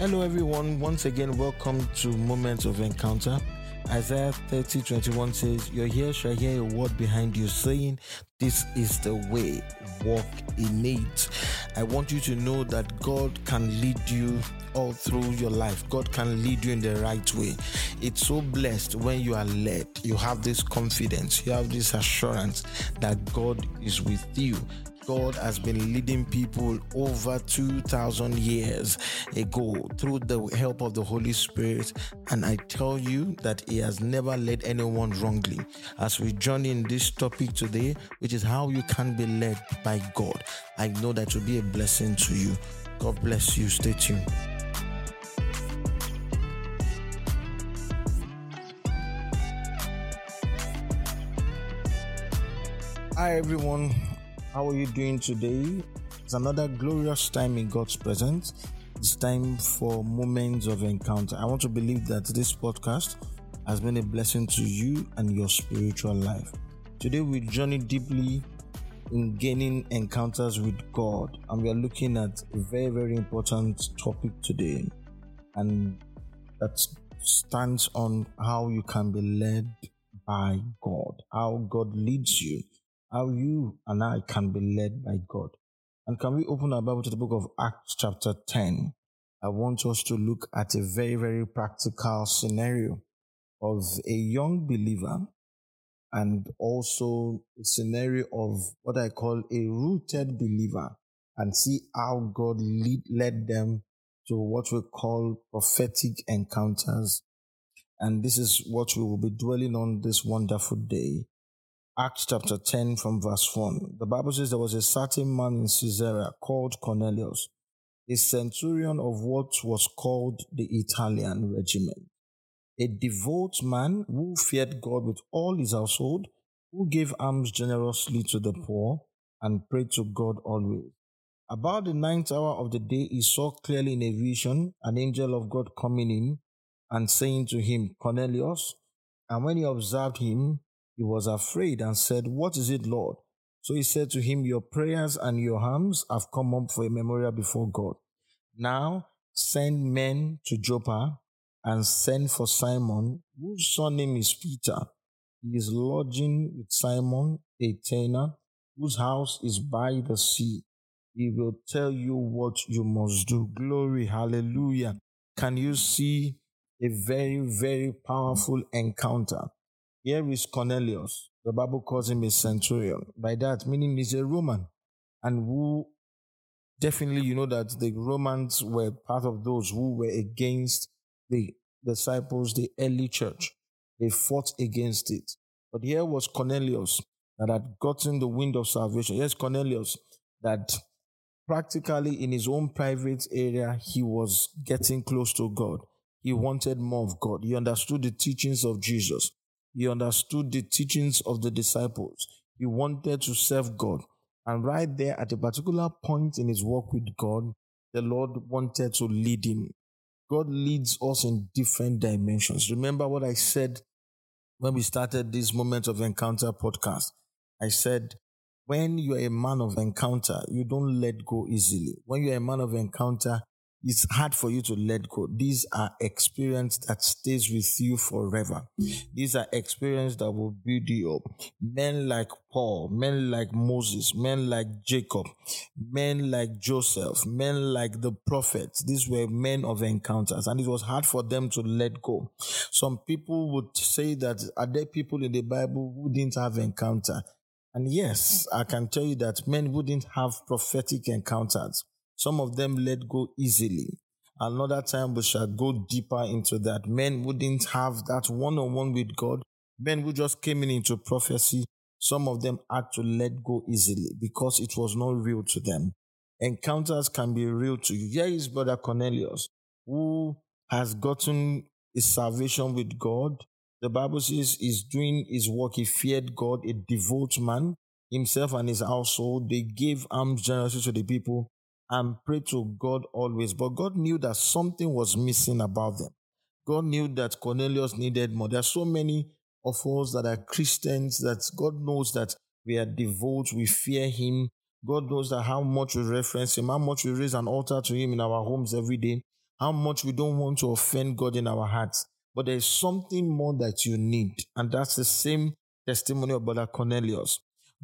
Hello, everyone. Once again, welcome to Moments of Encounter. Isaiah 30 21 says, Your ears shall hear a word behind you saying, This is the way, walk in it. I want you to know that God can lead you all through your life. God can lead you in the right way. It's so blessed when you are led. You have this confidence, you have this assurance that God is with you. God has been leading people over 2,000 years ago through the help of the Holy Spirit. And I tell you that He has never led anyone wrongly. As we join in this topic today, which is how you can be led by God, I know that will be a blessing to you. God bless you. Stay tuned. Hi, everyone. How are you doing today? It's another glorious time in God's presence. It's time for moments of encounter. I want to believe that this podcast has been a blessing to you and your spiritual life. Today, we journey deeply in gaining encounters with God, and we are looking at a very, very important topic today, and that stands on how you can be led by God, how God leads you how you and I can be led by God. And can we open our Bible to the book of Acts, chapter 10? I want us to look at a very, very practical scenario of a young believer and also a scenario of what I call a rooted believer and see how God lead, led them to what we call prophetic encounters. And this is what we will be dwelling on this wonderful day. Acts chapter 10 from verse 1. The Bible says there was a certain man in Caesarea called Cornelius, a centurion of what was called the Italian regiment, a devout man who feared God with all his household, who gave alms generously to the poor and prayed to God always. About the ninth hour of the day, he saw clearly in a vision an angel of God coming in and saying to him, Cornelius. And when he observed him, he was afraid and said, What is it, Lord? So he said to him, Your prayers and your alms have come up for a memorial before God. Now send men to Joppa and send for Simon, whose surname is Peter. He is lodging with Simon, a tanner, whose house is by the sea. He will tell you what you must do. Glory, hallelujah. Can you see a very, very powerful encounter? Here is Cornelius. The Bible calls him a centurion. By that, meaning he's a Roman. And who definitely, you know, that the Romans were part of those who were against the disciples, the early church. They fought against it. But here was Cornelius that had gotten the wind of salvation. Yes, Cornelius that practically in his own private area, he was getting close to God. He wanted more of God. He understood the teachings of Jesus. He understood the teachings of the disciples. He wanted to serve God. And right there at a particular point in his walk with God, the Lord wanted to lead him. God leads us in different dimensions. Remember what I said when we started this Moment of Encounter podcast? I said, when you are a man of encounter, you don't let go easily. When you're a man of encounter, it's hard for you to let go. These are experience that stays with you forever. These are experience that will build you up. Men like Paul, men like Moses, men like Jacob, men like Joseph, men like the prophets. These were men of encounters and it was hard for them to let go. Some people would say that are there people in the Bible who didn't have encounter? And yes, I can tell you that men wouldn't have prophetic encounters. Some of them let go easily. Another time we shall go deeper into that. Men wouldn't have that one on one with God. Men who just came in into prophecy, some of them had to let go easily because it was not real to them. Encounters can be real to you. Here is Brother Cornelius, who has gotten his salvation with God. The Bible says he's doing his work. He feared God, a devout man. Himself and his household, they gave alms generously to the people and pray to God always. But God knew that something was missing about them. God knew that Cornelius needed more. There are so many of us that are Christians that God knows that we are devout, we fear Him. God knows that how much we reference Him, how much we raise an altar to Him in our homes every day, how much we don't want to offend God in our hearts. But there's something more that you need, and that's the same testimony of Brother Cornelius.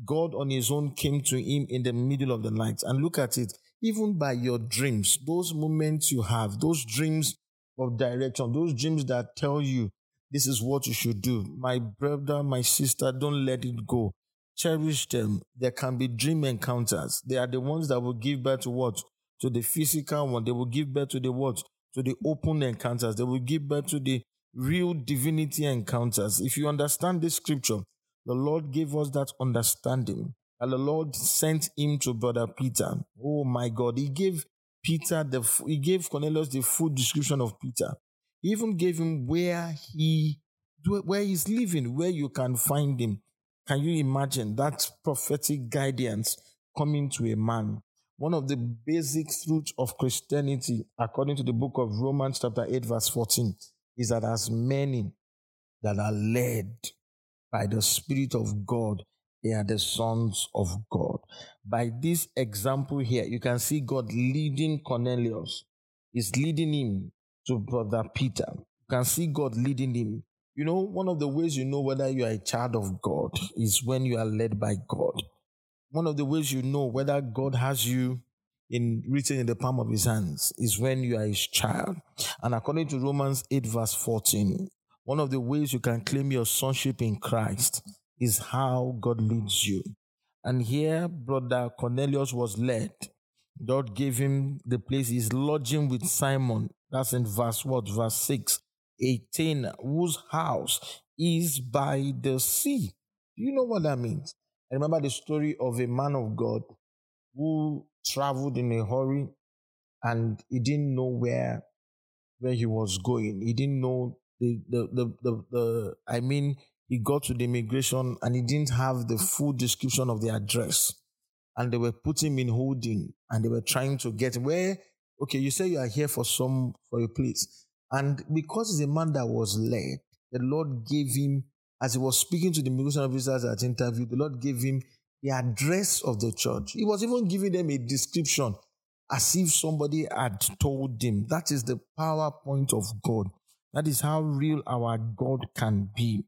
God on his own came to him in the middle of the night. And look at it, even by your dreams, those moments you have, those dreams of direction, those dreams that tell you this is what you should do. My brother, my sister, don't let it go. Cherish them. There can be dream encounters. They are the ones that will give birth to what? To the physical one. They will give birth to the what? To the open encounters. They will give birth to the real divinity encounters. If you understand this scripture, the Lord gave us that understanding. And the Lord sent him to brother Peter. Oh my God. He gave Peter the, he gave Cornelius the full description of Peter. He even gave him where he, where he's living, where you can find him. Can you imagine that prophetic guidance coming to a man? One of the basic truths of Christianity, according to the book of Romans, chapter 8, verse 14, is that as many that are led by the Spirit of God, they are the sons of God. By this example here, you can see God leading Cornelius. He's leading him to brother Peter. You can see God leading him. You know, one of the ways you know whether you are a child of God is when you are led by God. One of the ways you know whether God has you in written in the palm of his hands is when you are his child. And according to Romans 8, verse 14, one of the ways you can claim your sonship in Christ is how God leads you. And here, brother Cornelius was led. God gave him the place. He's lodging with Simon. That's in verse what? Verse 6. 18, whose house is by the sea. Do you know what that means? I remember the story of a man of God who traveled in a hurry and he didn't know where where he was going. He didn't know the the the, the, the I mean he got to the immigration and he didn't have the full description of the address. And they were putting him in holding and they were trying to get where, okay, you say you are here for some, for a place. And because a man that was led, the Lord gave him, as he was speaking to the immigration officers at interview, the Lord gave him the address of the church. He was even giving them a description as if somebody had told him. That is the power point of God. That is how real our God can be.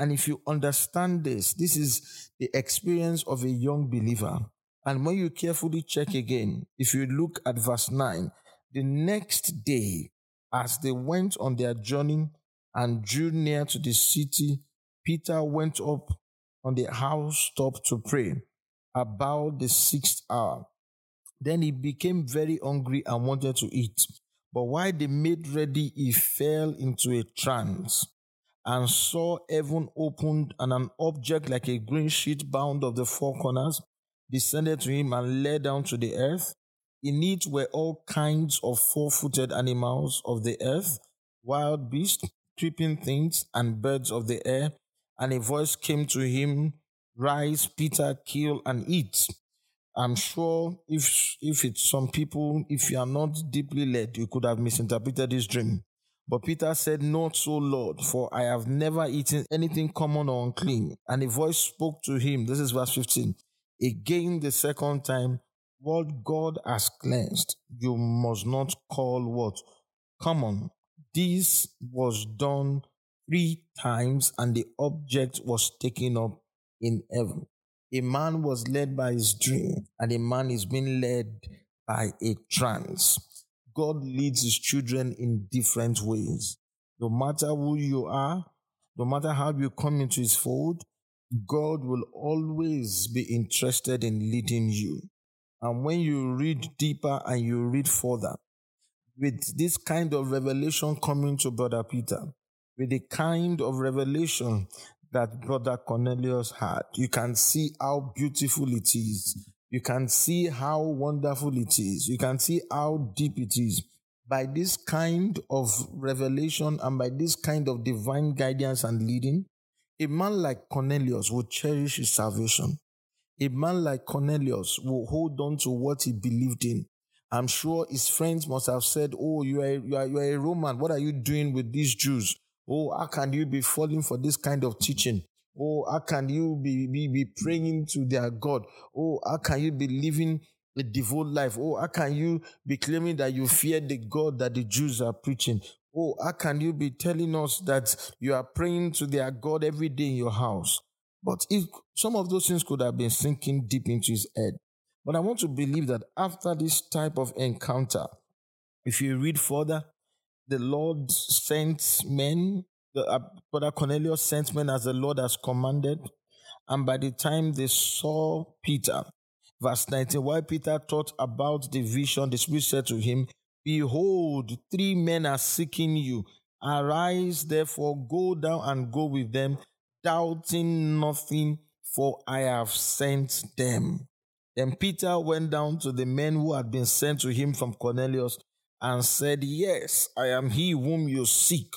And if you understand this, this is the experience of a young believer. And when you carefully check again, if you look at verse 9, the next day, as they went on their journey and drew near to the city, Peter went up on the housetop to pray about the sixth hour. Then he became very hungry and wanted to eat. But while they made ready, he fell into a trance and saw heaven opened and an object like a green sheet bound of the four corners descended to him and lay down to the earth. In it were all kinds of four footed animals of the earth, wild beasts, creeping things, and birds of the air. And a voice came to him, Rise, Peter, kill and eat. I'm sure if if it's some people, if you are not deeply led, you could have misinterpreted this dream. But Peter said, Not so, Lord, for I have never eaten anything common or unclean. And a voice spoke to him. This is verse 15. Again, the second time, what God has cleansed, you must not call what? Common. This was done three times, and the object was taken up in heaven. A man was led by his dream, and a man is being led by a trance. God leads his children in different ways. No matter who you are, no matter how you come into his fold, God will always be interested in leading you. And when you read deeper and you read further, with this kind of revelation coming to Brother Peter, with the kind of revelation that Brother Cornelius had, you can see how beautiful it is you can see how wonderful it is. You can see how deep it is. By this kind of revelation and by this kind of divine guidance and leading, a man like Cornelius will cherish his salvation. A man like Cornelius will hold on to what he believed in. I'm sure his friends must have said, Oh, you are, you are, you are a Roman. What are you doing with these Jews? Oh, how can you be falling for this kind of teaching? Oh, how can you be, be, be praying to their God? Oh, how can you be living a devout life? Oh, how can you be claiming that you fear the God that the Jews are preaching? Oh, how can you be telling us that you are praying to their God every day in your house? But if some of those things could have been sinking deep into his head. But I want to believe that after this type of encounter, if you read further, the Lord sent men, the, uh, Brother Cornelius sent men as the Lord has commanded. And by the time they saw Peter, verse 19, while Peter thought about the vision, the Spirit said to him, Behold, three men are seeking you. Arise, therefore, go down and go with them, doubting nothing, for I have sent them. Then Peter went down to the men who had been sent to him from Cornelius and said, Yes, I am he whom you seek.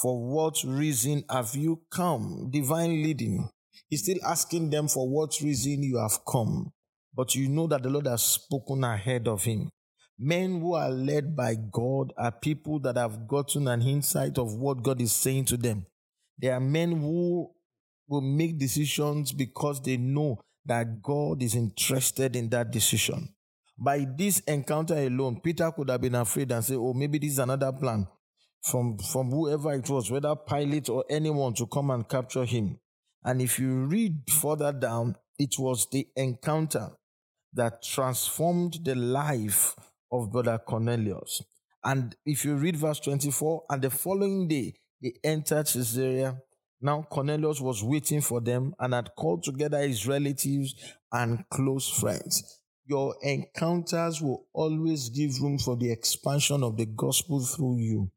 For what reason have you come? Divine leading. He's still asking them for what reason you have come. But you know that the Lord has spoken ahead of him. Men who are led by God are people that have gotten an insight of what God is saying to them. They are men who will make decisions because they know that God is interested in that decision. By this encounter alone, Peter could have been afraid and say, Oh, maybe this is another plan from, from whoever it was, whether Pilate or anyone, to come and capture him. And if you read further down, it was the encounter that transformed the life of Brother Cornelius. And if you read verse 24, and the following day they entered Caesarea. Now Cornelius was waiting for them and had called together his relatives and close friends. Your encounters will always give room for the expansion of the gospel through you.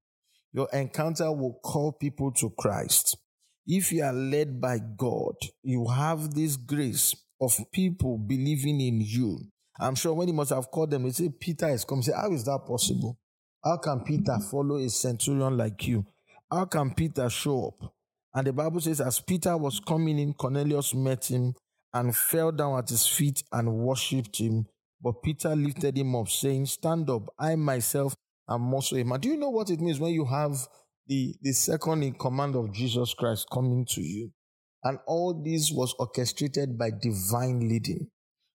Your encounter will call people to Christ. If you are led by God, you have this grace of people believing in you. I'm sure when he must have called them, they say, Peter is coming. Say, how is that possible? How can Peter follow a centurion like you? How can Peter show up? And the Bible says, as Peter was coming in, Cornelius met him and fell down at his feet and worshipped him. But Peter lifted him up, saying, Stand up, I myself am also a man. Do you know what it means when you have the, the second in command of Jesus Christ coming to you? And all this was orchestrated by divine leading.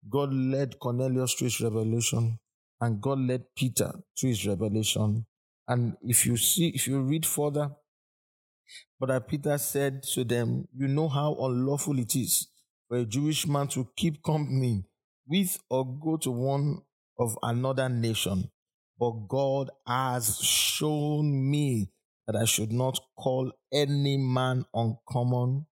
God led Cornelius to his revelation, and God led Peter to his revelation. And if you see, if you read further, but Peter said to them, You know how unlawful it is for a Jewish man to keep company with or go to one of another nation. But God has shown me that I should not call any man uncommon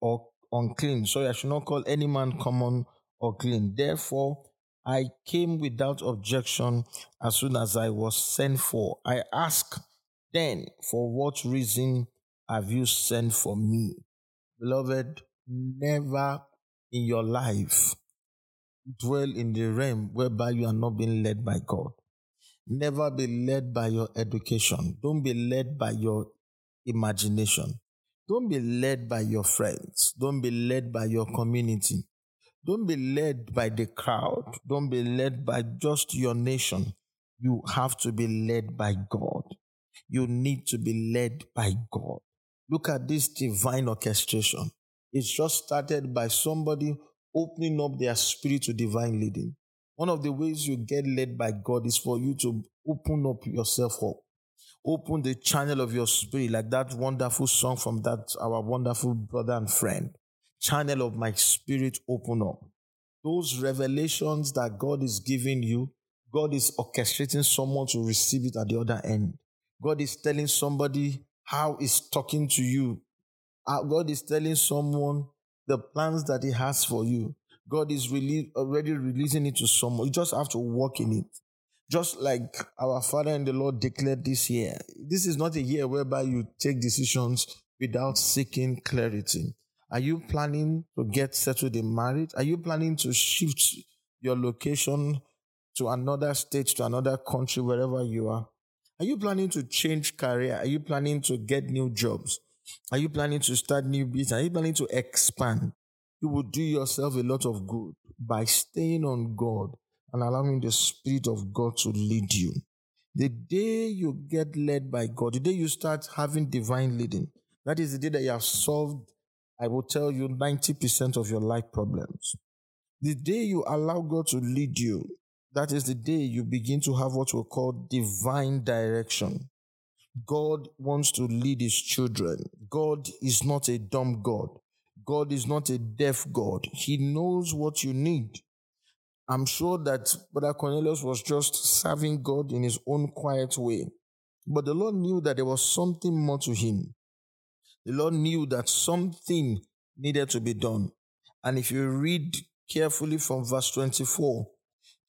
or unclean. Sorry, I should not call any man common or clean. Therefore, I came without objection as soon as I was sent for. I ask then, for what reason have you sent for me? Beloved, never in your life dwell in the realm whereby you are not being led by God. Never be led by your education. Don't be led by your imagination. Don't be led by your friends. Don't be led by your community. Don't be led by the crowd. Don't be led by just your nation. You have to be led by God. You need to be led by God. Look at this divine orchestration. It's just started by somebody opening up their spirit to divine leading. One of the ways you get led by God is for you to open up yourself up. Open the channel of your spirit, like that wonderful song from that our wonderful brother and friend. Channel of my spirit open up. Those revelations that God is giving you, God is orchestrating someone to receive it at the other end. God is telling somebody how He's talking to you. Uh, God is telling someone the plans that He has for you. God is really already releasing it to someone. You just have to walk in it. Just like our Father and the Lord declared this year. This is not a year whereby you take decisions without seeking clarity. Are you planning to get settled in marriage? Are you planning to shift your location to another state, to another country, wherever you are? Are you planning to change career? Are you planning to get new jobs? Are you planning to start new business? Are you planning to expand? You will do yourself a lot of good by staying on God and allowing the Spirit of God to lead you. The day you get led by God, the day you start having divine leading, that is the day that you have solved, I will tell you, 90% of your life problems. The day you allow God to lead you, that is the day you begin to have what we call divine direction. God wants to lead his children. God is not a dumb God. God is not a deaf God. He knows what you need. I'm sure that Brother Cornelius was just serving God in his own quiet way. But the Lord knew that there was something more to him. The Lord knew that something needed to be done. And if you read carefully from verse 24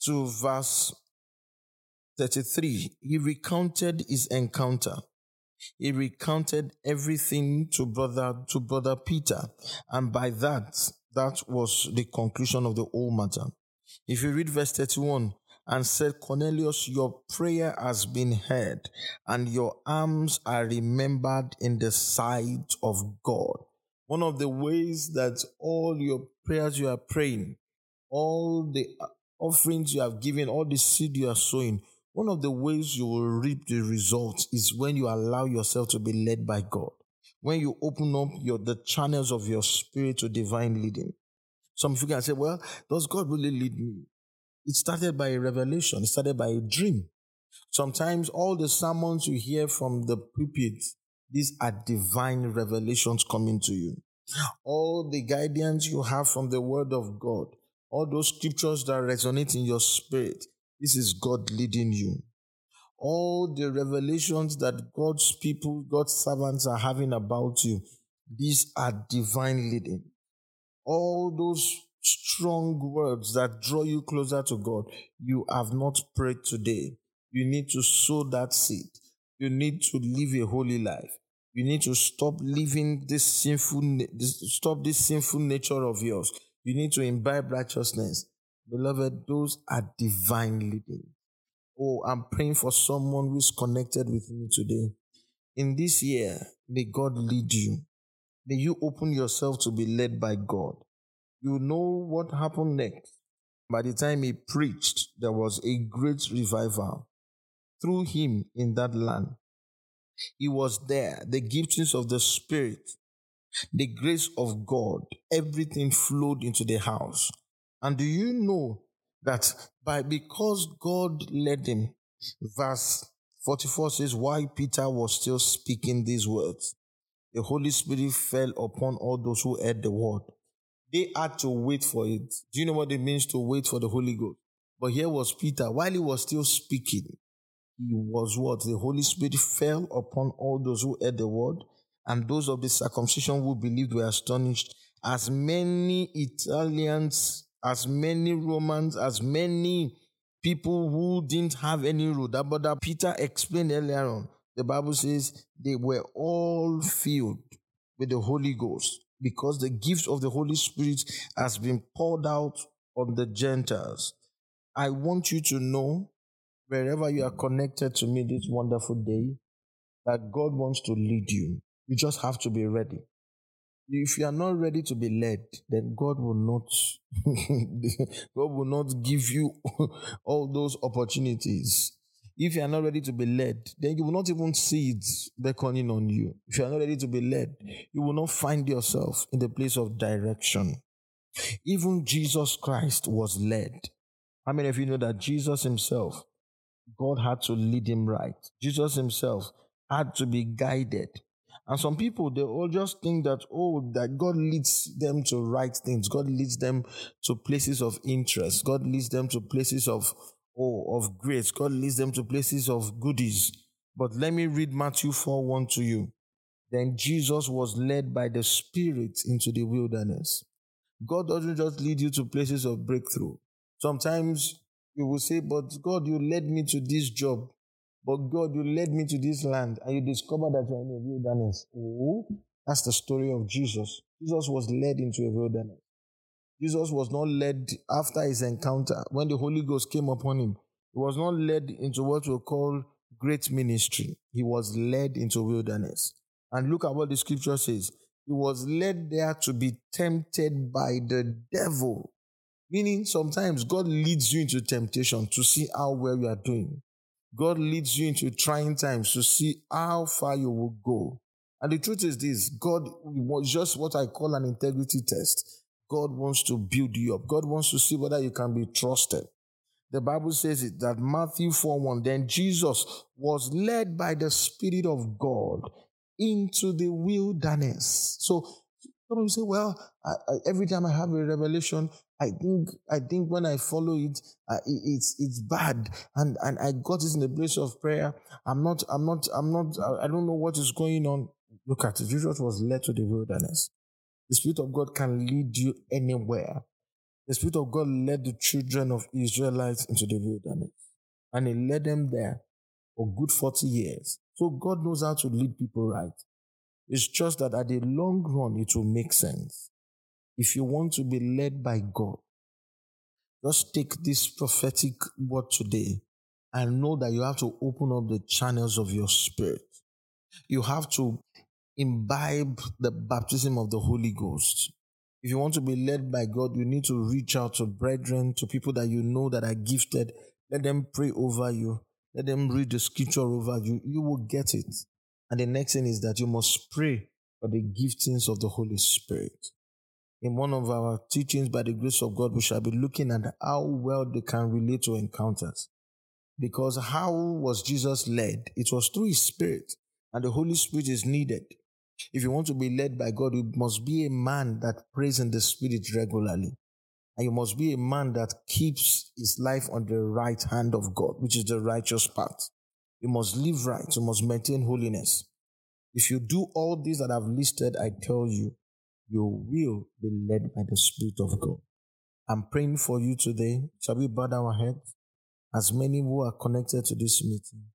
to verse 33, he recounted his encounter. He recounted everything to brother to brother Peter, and by that, that was the conclusion of the whole matter. If you read verse 31, and said, Cornelius, your prayer has been heard, and your arms are remembered in the sight of God. One of the ways that all your prayers you are praying, all the offerings you have given, all the seed you are sowing, one of the ways you will reap the results is when you allow yourself to be led by God. When you open up your the channels of your spirit to divine leading. Some of you can say, Well, does God really lead me? It started by a revelation, it started by a dream. Sometimes all the sermons you hear from the pulpit, these are divine revelations coming to you. All the guidance you have from the word of God, all those scriptures that resonate in your spirit, this is God leading you. All the revelations that God's people, God's servants are having about you, these are divine leading. All those strong words that draw you closer to God, you have not prayed today. You need to sow that seed. You need to live a holy life. You need to stop living this sinful, stop this sinful nature of yours. You need to imbibe righteousness. Beloved, those are divine leading. Oh, I'm praying for someone who's connected with me today. In this year, may God lead you. May you open yourself to be led by God you know what happened next. By the time he preached, there was a great revival through him in that land. He was there, the giftings of the Spirit, the grace of God, everything flowed into the house. And do you know that by because God led him, verse 44 says, While Peter was still speaking these words, the Holy Spirit fell upon all those who heard the word. They had to wait for it. Do you know what it means to wait for the Holy Ghost? But here was Peter. While he was still speaking, he was what? The Holy Spirit fell upon all those who heard the word, and those of the circumcision who believed were astonished. As many Italians, as many Romans, as many people who didn't have any road. But that Peter explained earlier on, the Bible says they were all filled with the Holy Ghost because the gift of the Holy Spirit has been poured out on the Gentiles. I want you to know, wherever you are connected to me this wonderful day, that God wants to lead you. You just have to be ready. If you are not ready to be led, then God will not God will not give you all those opportunities. If you are not ready to be led, then you will not even see it beckoning on you. If you are not ready to be led, you will not find yourself in the place of direction. Even Jesus Christ was led. How many of you know that Jesus himself, God had to lead him right? Jesus himself had to be guided. And some people, they all just think that, oh, that God leads them to right things. God leads them to places of interest. God leads them to places of oh, of grace. God leads them to places of goodies. But let me read Matthew 4 1 to you. Then Jesus was led by the Spirit into the wilderness. God doesn't just lead you to places of breakthrough. Sometimes you will say, But God, you led me to this job. But God, you led me to this land, and you discovered that you're in a wilderness. Oh, that's the story of Jesus. Jesus was led into a wilderness. Jesus was not led after his encounter when the Holy Ghost came upon him. He was not led into what we call great ministry. He was led into wilderness. And look at what the scripture says. He was led there to be tempted by the devil. Meaning, sometimes God leads you into temptation to see how well you are doing. God leads you into trying times to see how far you will go. And the truth is this God was just what I call an integrity test. God wants to build you up. God wants to see whether you can be trusted. The Bible says it that Matthew 4 1, then Jesus was led by the Spirit of God into the wilderness. So some say, well, I, I, every time I have a revelation, I think I think when I follow it, uh, it, it's it's bad, and and I got it in the place of prayer. I'm not I'm not I'm not I don't know what is going on. Look at it. Jesus was led to the wilderness. The Spirit of God can lead you anywhere. The Spirit of God led the children of Israelites into the wilderness, and He led them there for good 40 years. So God knows how to lead people right. It's just that at the long run, it will make sense. If you want to be led by God, just take this prophetic word today and know that you have to open up the channels of your spirit. You have to imbibe the baptism of the Holy Ghost. If you want to be led by God, you need to reach out to brethren, to people that you know that are gifted. Let them pray over you. Let them read the scripture over you. You will get it. And the next thing is that you must pray for the giftings of the Holy Spirit. In one of our teachings, by the grace of God, we shall be looking at how well they can relate to encounters. Because how was Jesus led? It was through His Spirit, and the Holy Spirit is needed. If you want to be led by God, you must be a man that prays in the Spirit regularly. And you must be a man that keeps his life on the right hand of God, which is the righteous path. You must live right. You must maintain holiness. If you do all these that I've listed, I tell you, you will be led by the Spirit of God. I'm praying for you today. Shall we bow our heads? As many who are connected to this meeting,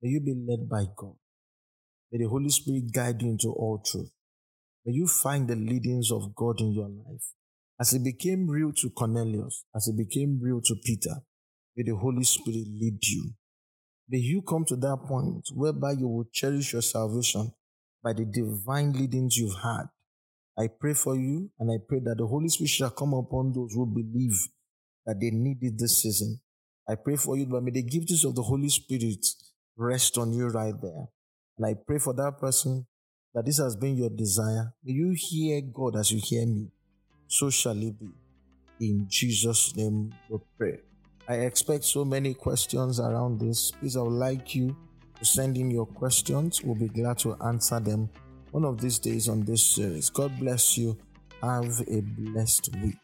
may you be led by God. May the Holy Spirit guide you into all truth. May you find the leadings of God in your life. As it became real to Cornelius, as it became real to Peter, may the Holy Spirit lead you. May you come to that point whereby you will cherish your salvation by the divine leadings you've had. I pray for you and I pray that the Holy Spirit shall come upon those who believe that they need it this season. I pray for you, but may the gifts of the Holy Spirit rest on you right there. And I pray for that person that this has been your desire. May you hear God as you hear me so shall it be. In Jesus' name we pray. I expect so many questions around this. Please, I would like you to send in your questions. We'll be glad to answer them one of these days on this series. God bless you. Have a blessed week.